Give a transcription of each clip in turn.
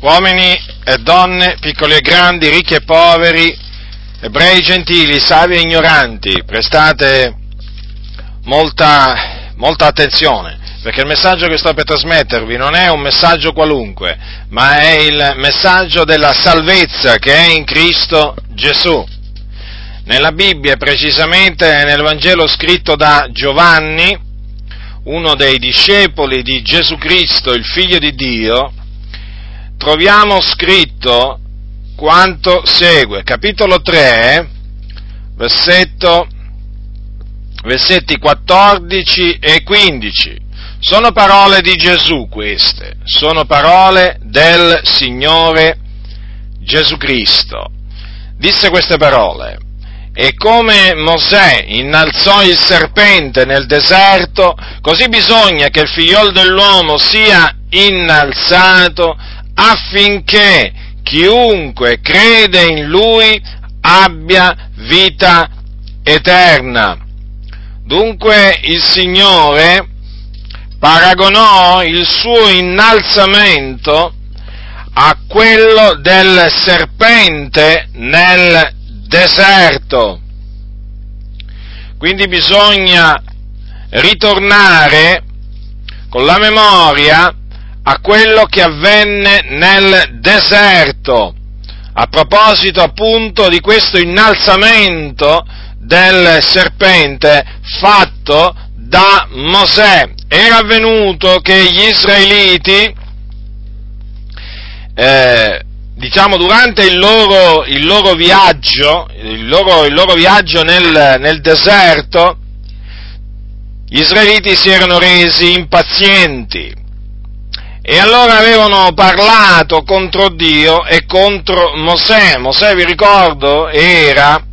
uomini e donne, piccoli e grandi, ricchi e poveri, ebrei e gentili, savi e ignoranti, prestate molta, molta attenzione, perché il messaggio che sto per trasmettervi non è un messaggio qualunque, ma è il messaggio della salvezza che è in Cristo Gesù. Nella Bibbia, precisamente nel Vangelo scritto da Giovanni, uno dei discepoli di Gesù Cristo, il Figlio di Dio, troviamo scritto quanto segue. Capitolo 3, versetto, versetti 14 e 15. Sono parole di Gesù queste, sono parole del Signore Gesù Cristo. Disse queste parole. E come Mosè innalzò il serpente nel deserto, così bisogna che il figliol dell'uomo sia innalzato affinché chiunque crede in lui abbia vita eterna. Dunque il Signore paragonò il suo innalzamento a quello del serpente nel deserto. Quindi bisogna ritornare con la memoria a quello che avvenne nel deserto, a proposito appunto di questo innalzamento del serpente fatto da Mosè. Era avvenuto che gli israeliti, eh, diciamo durante il loro, il loro viaggio, il loro, il loro viaggio nel, nel deserto, gli israeliti si erano resi impazienti, e allora avevano parlato contro Dio e contro Mosè. Mosè, vi ricordo, era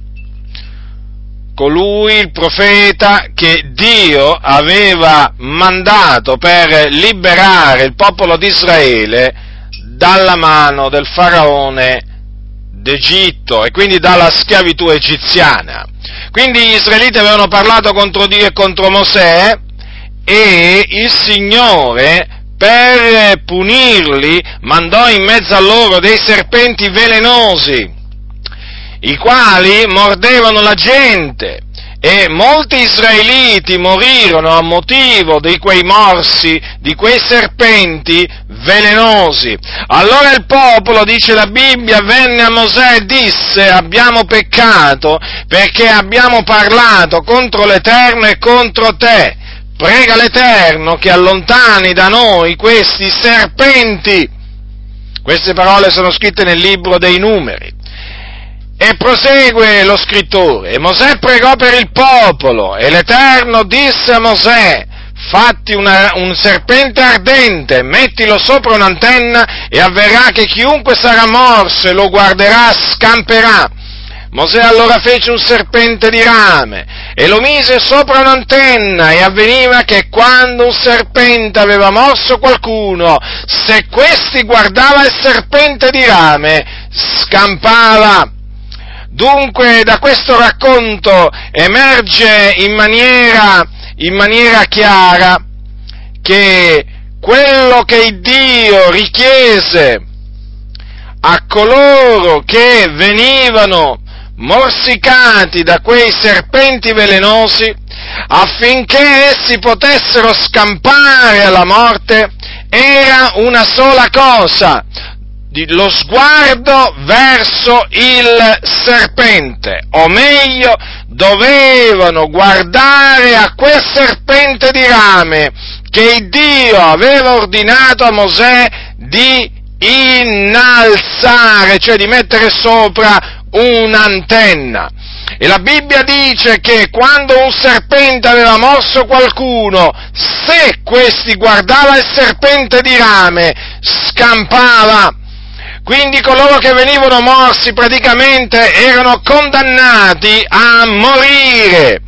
colui, il profeta, che Dio aveva mandato per liberare il popolo di Israele dalla mano del faraone d'Egitto e quindi dalla schiavitù egiziana. Quindi gli israeliti avevano parlato contro Dio e contro Mosè e il Signore per punirli mandò in mezzo a loro dei serpenti velenosi, i quali mordevano la gente e molti israeliti morirono a motivo di quei morsi, di quei serpenti velenosi. Allora il popolo, dice la Bibbia, venne a Mosè e disse abbiamo peccato perché abbiamo parlato contro l'Eterno e contro te prega l'Eterno che allontani da noi questi serpenti. Queste parole sono scritte nel libro dei numeri. E prosegue lo scrittore, e Mosè pregò per il popolo, e l'Eterno disse a Mosè, fatti una, un serpente ardente, mettilo sopra un'antenna e avverrà che chiunque sarà morso e lo guarderà scamperà Mosè allora fece un serpente di rame e lo mise sopra un'antenna e avveniva che quando un serpente aveva morso qualcuno, se questi guardava il serpente di rame, scampava. Dunque da questo racconto emerge in maniera, in maniera chiara che quello che Dio richiese a coloro che venivano morsicati da quei serpenti velenosi affinché essi potessero scampare alla morte era una sola cosa, lo sguardo verso il serpente, o meglio, dovevano guardare a quel serpente di rame che Dio aveva ordinato a Mosè di innalzare, cioè di mettere sopra un'antenna. E la Bibbia dice che quando un serpente aveva morso qualcuno, se questi guardava il serpente di rame, scampava. Quindi coloro che venivano morsi praticamente erano condannati a morire.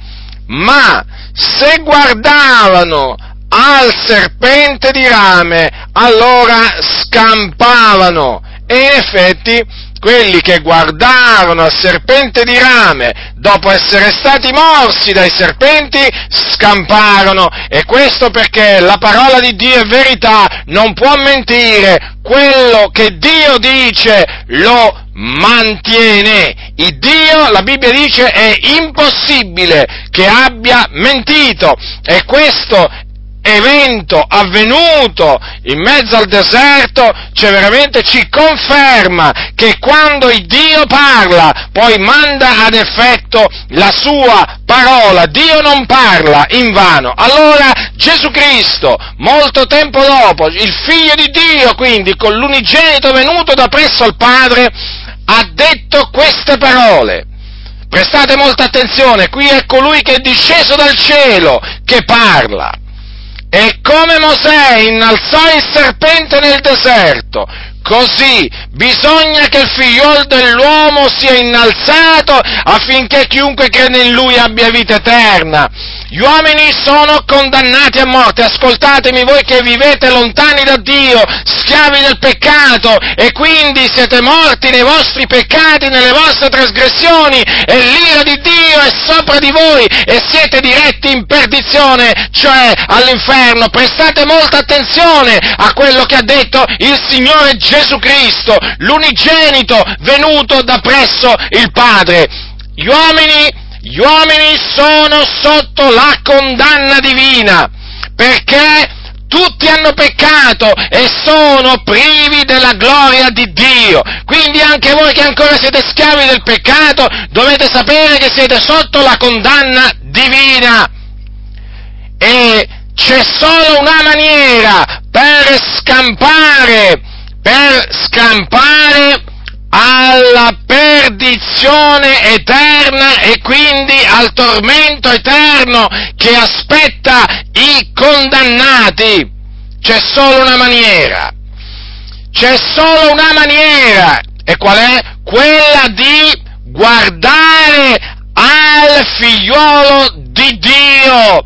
Ma se guardavano al serpente di rame, allora scampavano. E in effetti quelli che guardarono al serpente di rame, dopo essere stati morsi dai serpenti, scamparono. E questo perché la parola di Dio è verità, non può mentire. Quello che Dio dice lo mantiene. Il Dio, la Bibbia dice, è impossibile che abbia mentito. E questo evento avvenuto in mezzo al deserto, cioè veramente ci conferma che quando il Dio parla, poi manda ad effetto la sua parola. Dio non parla in vano. Allora Gesù Cristo, molto tempo dopo, il figlio di Dio, quindi con l'unigenito venuto da presso al Padre, ha detto queste parole. Prestate molta attenzione, qui è colui che è disceso dal cielo che parla. E come Mosè innalzò il serpente nel deserto, così bisogna che il figliol dell'uomo sia innalzato affinché chiunque crede in lui abbia vita eterna. Gli uomini sono condannati a morte, ascoltatemi voi che vivete lontani da Dio, schiavi del peccato e quindi siete morti nei vostri peccati, nelle vostre trasgressioni e l'ira di Dio è sopra di voi e siete diretti in perdizione, cioè all'inferno. Prestate molta attenzione a quello che ha detto il Signore Gesù Cristo, l'unigenito venuto da presso il Padre. Gli uomini gli uomini sono sotto la condanna divina, perché tutti hanno peccato e sono privi della gloria di Dio. Quindi anche voi che ancora siete schiavi del peccato dovete sapere che siete sotto la condanna divina. E c'è solo una maniera per scampare, per scampare alla perdizione eterna e quindi al tormento eterno che aspetta i condannati. C'è solo una maniera. C'è solo una maniera. E qual è? Quella di guardare al figliuolo di Dio.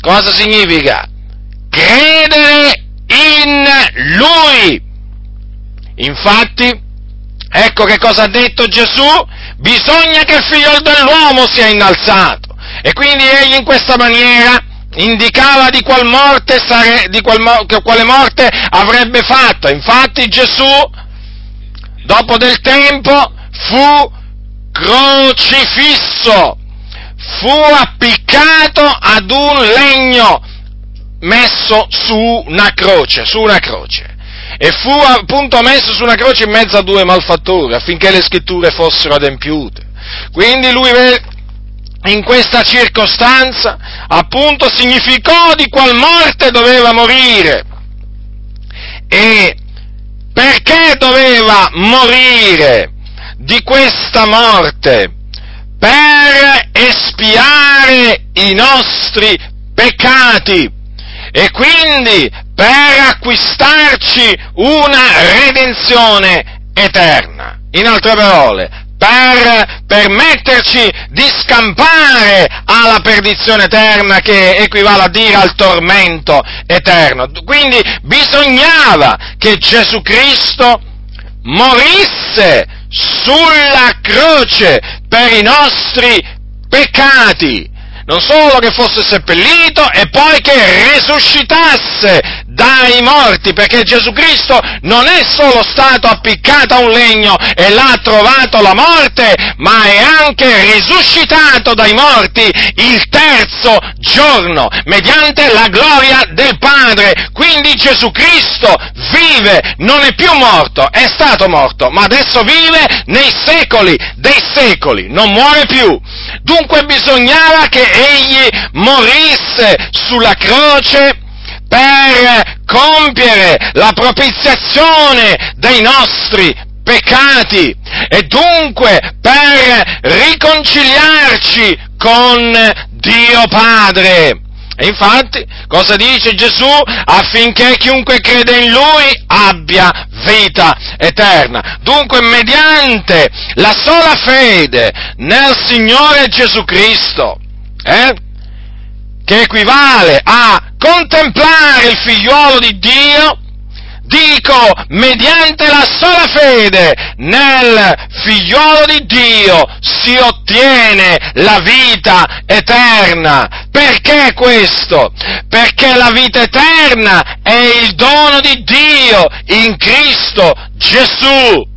Cosa significa? Credere in Lui. Infatti, Ecco che cosa ha detto Gesù? Bisogna che il figlio dell'uomo sia innalzato. E quindi egli in questa maniera indicava di, qual morte sare, di qual, quale morte avrebbe fatto. Infatti Gesù, dopo del tempo, fu crocifisso, fu appiccato ad un legno messo su una croce, su una croce e fu appunto messo su una croce in mezzo a due malfattori affinché le scritture fossero adempiute. Quindi lui in questa circostanza appunto significò di qual morte doveva morire e perché doveva morire di questa morte? Per espiare i nostri peccati e quindi per acquistarci una redenzione eterna. In altre parole, per permetterci di scampare alla perdizione eterna che equivale a dire al tormento eterno. Quindi bisognava che Gesù Cristo morisse sulla croce per i nostri peccati non solo che fosse seppellito e poi che risuscitasse dai morti, perché Gesù Cristo non è solo stato appiccato a un legno e l'ha trovato la morte, ma è anche risuscitato dai morti il terzo giorno, mediante la gloria del Padre. Quindi Gesù Cristo vive, non è più morto, è stato morto, ma adesso vive nei secoli dei secoli, non muore più. Dunque bisognava che egli morisse sulla croce per compiere la propiziazione dei nostri peccati e dunque per riconciliarci con Dio Padre. E infatti, cosa dice Gesù? Affinché chiunque crede in Lui abbia vita eterna. Dunque, mediante la sola fede nel Signore Gesù Cristo, eh, che equivale a contemplare il figliuolo di Dio, dico mediante la sola fede nel figliolo di Dio si ottiene la vita eterna. Perché questo? Perché la vita eterna è il dono di Dio in Cristo Gesù.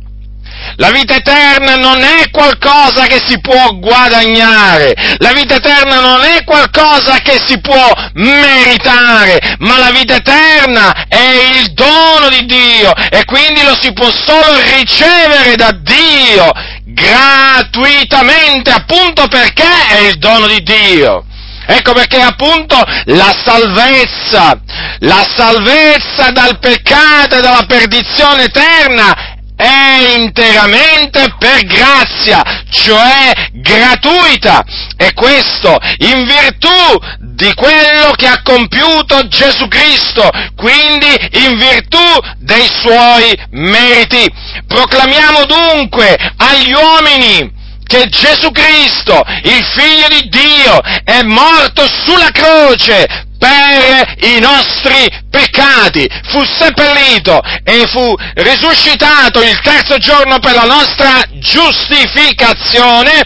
La vita eterna non è qualcosa che si può guadagnare, la vita eterna non è qualcosa che si può meritare, ma la vita eterna è il dono di Dio e quindi lo si può solo ricevere da Dio gratuitamente, appunto perché è il dono di Dio. Ecco perché appunto la salvezza, la salvezza dal peccato e dalla perdizione eterna è interamente per grazia, cioè gratuita, e questo in virtù di quello che ha compiuto Gesù Cristo, quindi in virtù dei suoi meriti. Proclamiamo dunque agli uomini che Gesù Cristo, il figlio di Dio, è morto sulla croce per i nostri peccati, fu seppellito e fu risuscitato il terzo giorno per la nostra giustificazione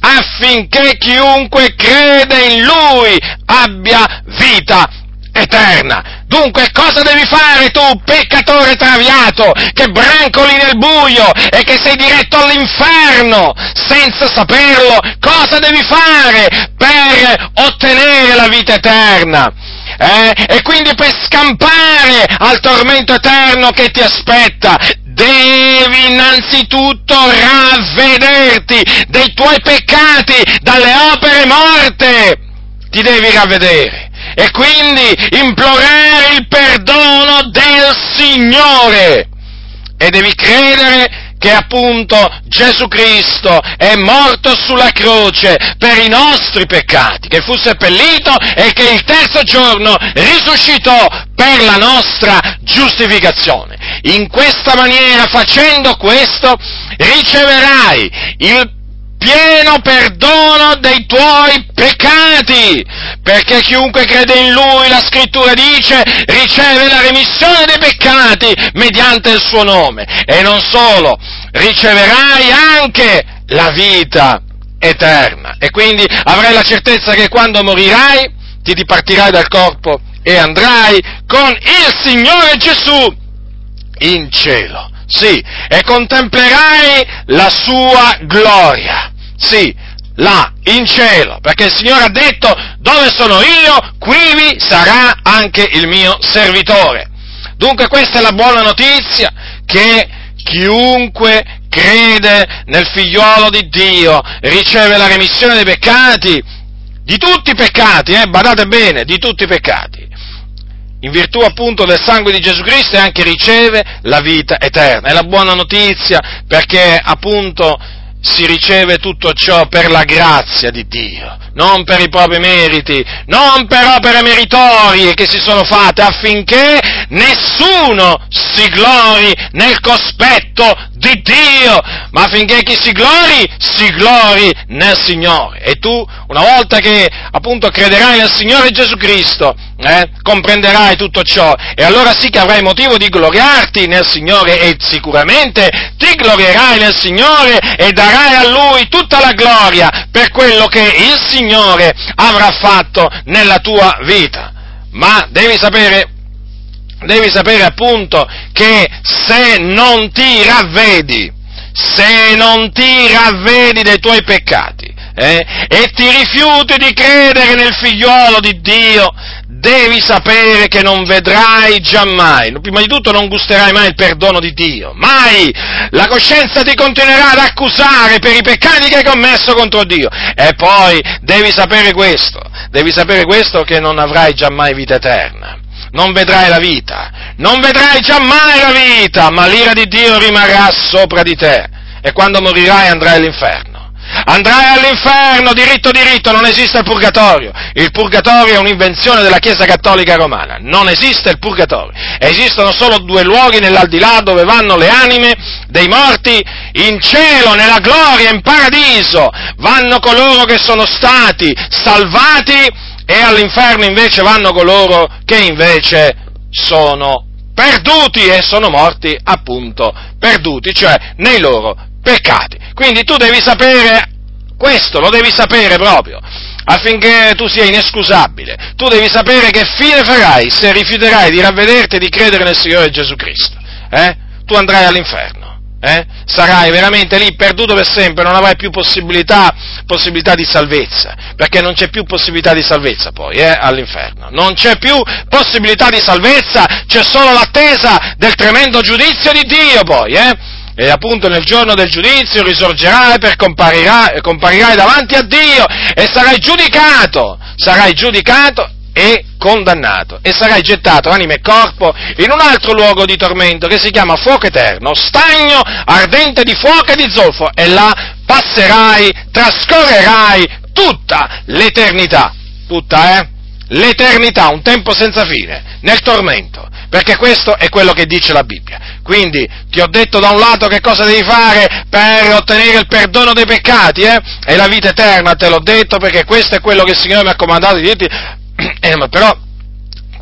affinché chiunque crede in Lui abbia vita eterna. Dunque cosa devi fare tu, peccatore traviato, che brancoli nel buio e che sei diretto all'inferno senza saperlo? Cosa devi fare per ottenere la vita eterna? Eh? E quindi per scampare al tormento eterno che ti aspetta, devi innanzitutto ravvederti dei tuoi peccati, dalle opere morte. Ti devi ravvedere e quindi implorare il perdono del Signore. E devi credere che appunto Gesù Cristo è morto sulla croce per i nostri peccati, che fu seppellito e che il terzo giorno risuscitò per la nostra giustificazione. In questa maniera, facendo questo, riceverai il pieno perdono dei tuoi peccati, perché chiunque crede in Lui, la scrittura dice, riceve la remissione dei peccati mediante il suo nome. E non solo, riceverai anche la vita eterna. E quindi avrai la certezza che quando morirai ti dipartirai dal corpo e andrai con il Signore Gesù in cielo. Sì, e contemplerai la sua gloria. Sì, là, in cielo, perché il Signore ha detto, dove sono io, quivi sarà anche il mio servitore. Dunque questa è la buona notizia che chiunque crede nel figliolo di Dio riceve la remissione dei peccati, di tutti i peccati, eh, badate bene, di tutti i peccati in virtù appunto del sangue di Gesù Cristo e anche riceve la vita eterna. È la buona notizia perché appunto si riceve tutto ciò per la grazia di Dio, non per i propri meriti, non per opere meritorie che si sono fatte affinché nessuno si glori nel cospetto di Dio, ma affinché chi si glori, si glori nel Signore. E tu, una volta che appunto crederai nel Signore Gesù Cristo, eh, comprenderai tutto ciò e allora sì che avrai motivo di gloriarti nel Signore e sicuramente ti glorierai nel Signore e darai a Lui tutta la gloria per quello che il Signore avrà fatto nella tua vita. Ma devi sapere, devi sapere appunto che se non ti ravvedi, se non ti ravvedi dei tuoi peccati, eh, e ti rifiuti di credere nel figliuolo di Dio, devi sapere che non vedrai giammai, prima di tutto non gusterai mai il perdono di Dio, mai! La coscienza ti continuerà ad accusare per i peccati che hai commesso contro Dio. E poi devi sapere questo, devi sapere questo che non avrai giammai vita eterna. Non vedrai la vita, non vedrai giammai la vita, ma l'ira di Dio rimarrà sopra di te. E quando morirai andrai all'inferno. Andrai all'inferno, diritto diritto, non esiste il purgatorio. Il purgatorio è un'invenzione della Chiesa Cattolica Romana. Non esiste il purgatorio. Esistono solo due luoghi nell'aldilà dove vanno le anime dei morti in cielo, nella gloria, in paradiso. Vanno coloro che sono stati salvati e all'inferno invece vanno coloro che invece sono perduti e sono morti appunto perduti, cioè nei loro peccati. Quindi tu devi sapere questo, lo devi sapere proprio affinché tu sia inescusabile. Tu devi sapere che fine farai se rifiuterai di ravvederti e di credere nel Signore Gesù Cristo. Eh? Tu andrai all'inferno. Eh? Sarai veramente lì perduto per sempre, non avrai più possibilità, possibilità di salvezza, perché non c'è più possibilità di salvezza poi eh, all'inferno. Non c'è più possibilità di salvezza, c'è solo l'attesa del tremendo giudizio di Dio poi. Eh? E appunto nel giorno del giudizio risorgerai per comparirai, comparirai davanti a Dio e sarai giudicato, sarai giudicato e condannato e sarai gettato anima e corpo in un altro luogo di tormento che si chiama fuoco eterno, stagno ardente di fuoco e di zolfo e là passerai, trascorrerai tutta l'eternità, tutta eh? L'eternità, un tempo senza fine, nel tormento perché questo è quello che dice la Bibbia. Quindi ti ho detto da un lato che cosa devi fare per ottenere il perdono dei peccati, eh? E la vita eterna, te l'ho detto perché questo è quello che il Signore mi ha comandato di dirti, eh, però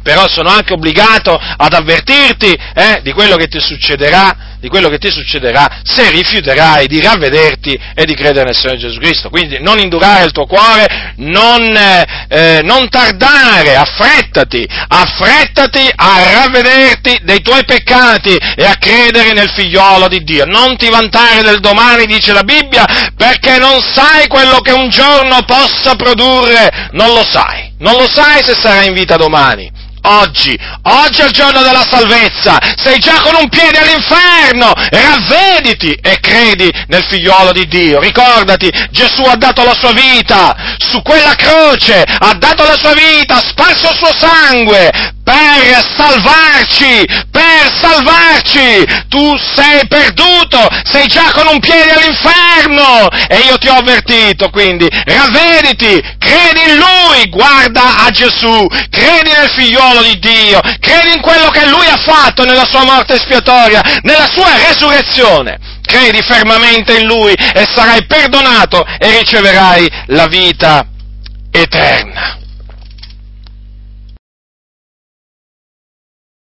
però sono anche obbligato ad avvertirti eh, di quello che ti succederà di quello che ti succederà se rifiuterai di ravvederti e di credere nel Signore Gesù Cristo. Quindi non indurare il tuo cuore, non, eh, non tardare, affrettati, affrettati a ravvederti dei tuoi peccati e a credere nel figliolo di Dio. Non ti vantare del domani, dice la Bibbia, perché non sai quello che un giorno possa produrre, non lo sai, non lo sai se sarai in vita domani oggi, oggi è il giorno della salvezza, sei già con un piede all'inferno, ravvediti e credi nel figliolo di Dio. Ricordati, Gesù ha dato la sua vita. Su quella croce, ha dato la sua vita, ha sparso il suo sangue per salvarci, per salvarci. Tu sei perduto, sei già con un piede all'inferno e io ti ho avvertito, quindi ravvediti, credi in Lui, guarda a Gesù, credi nel figliolo di Dio, credi in quello che Lui ha fatto nella sua morte espiatoria, nella sua resurrezione. Credi fermamente in Lui e sarai perdonato e riceverai la vita eterna.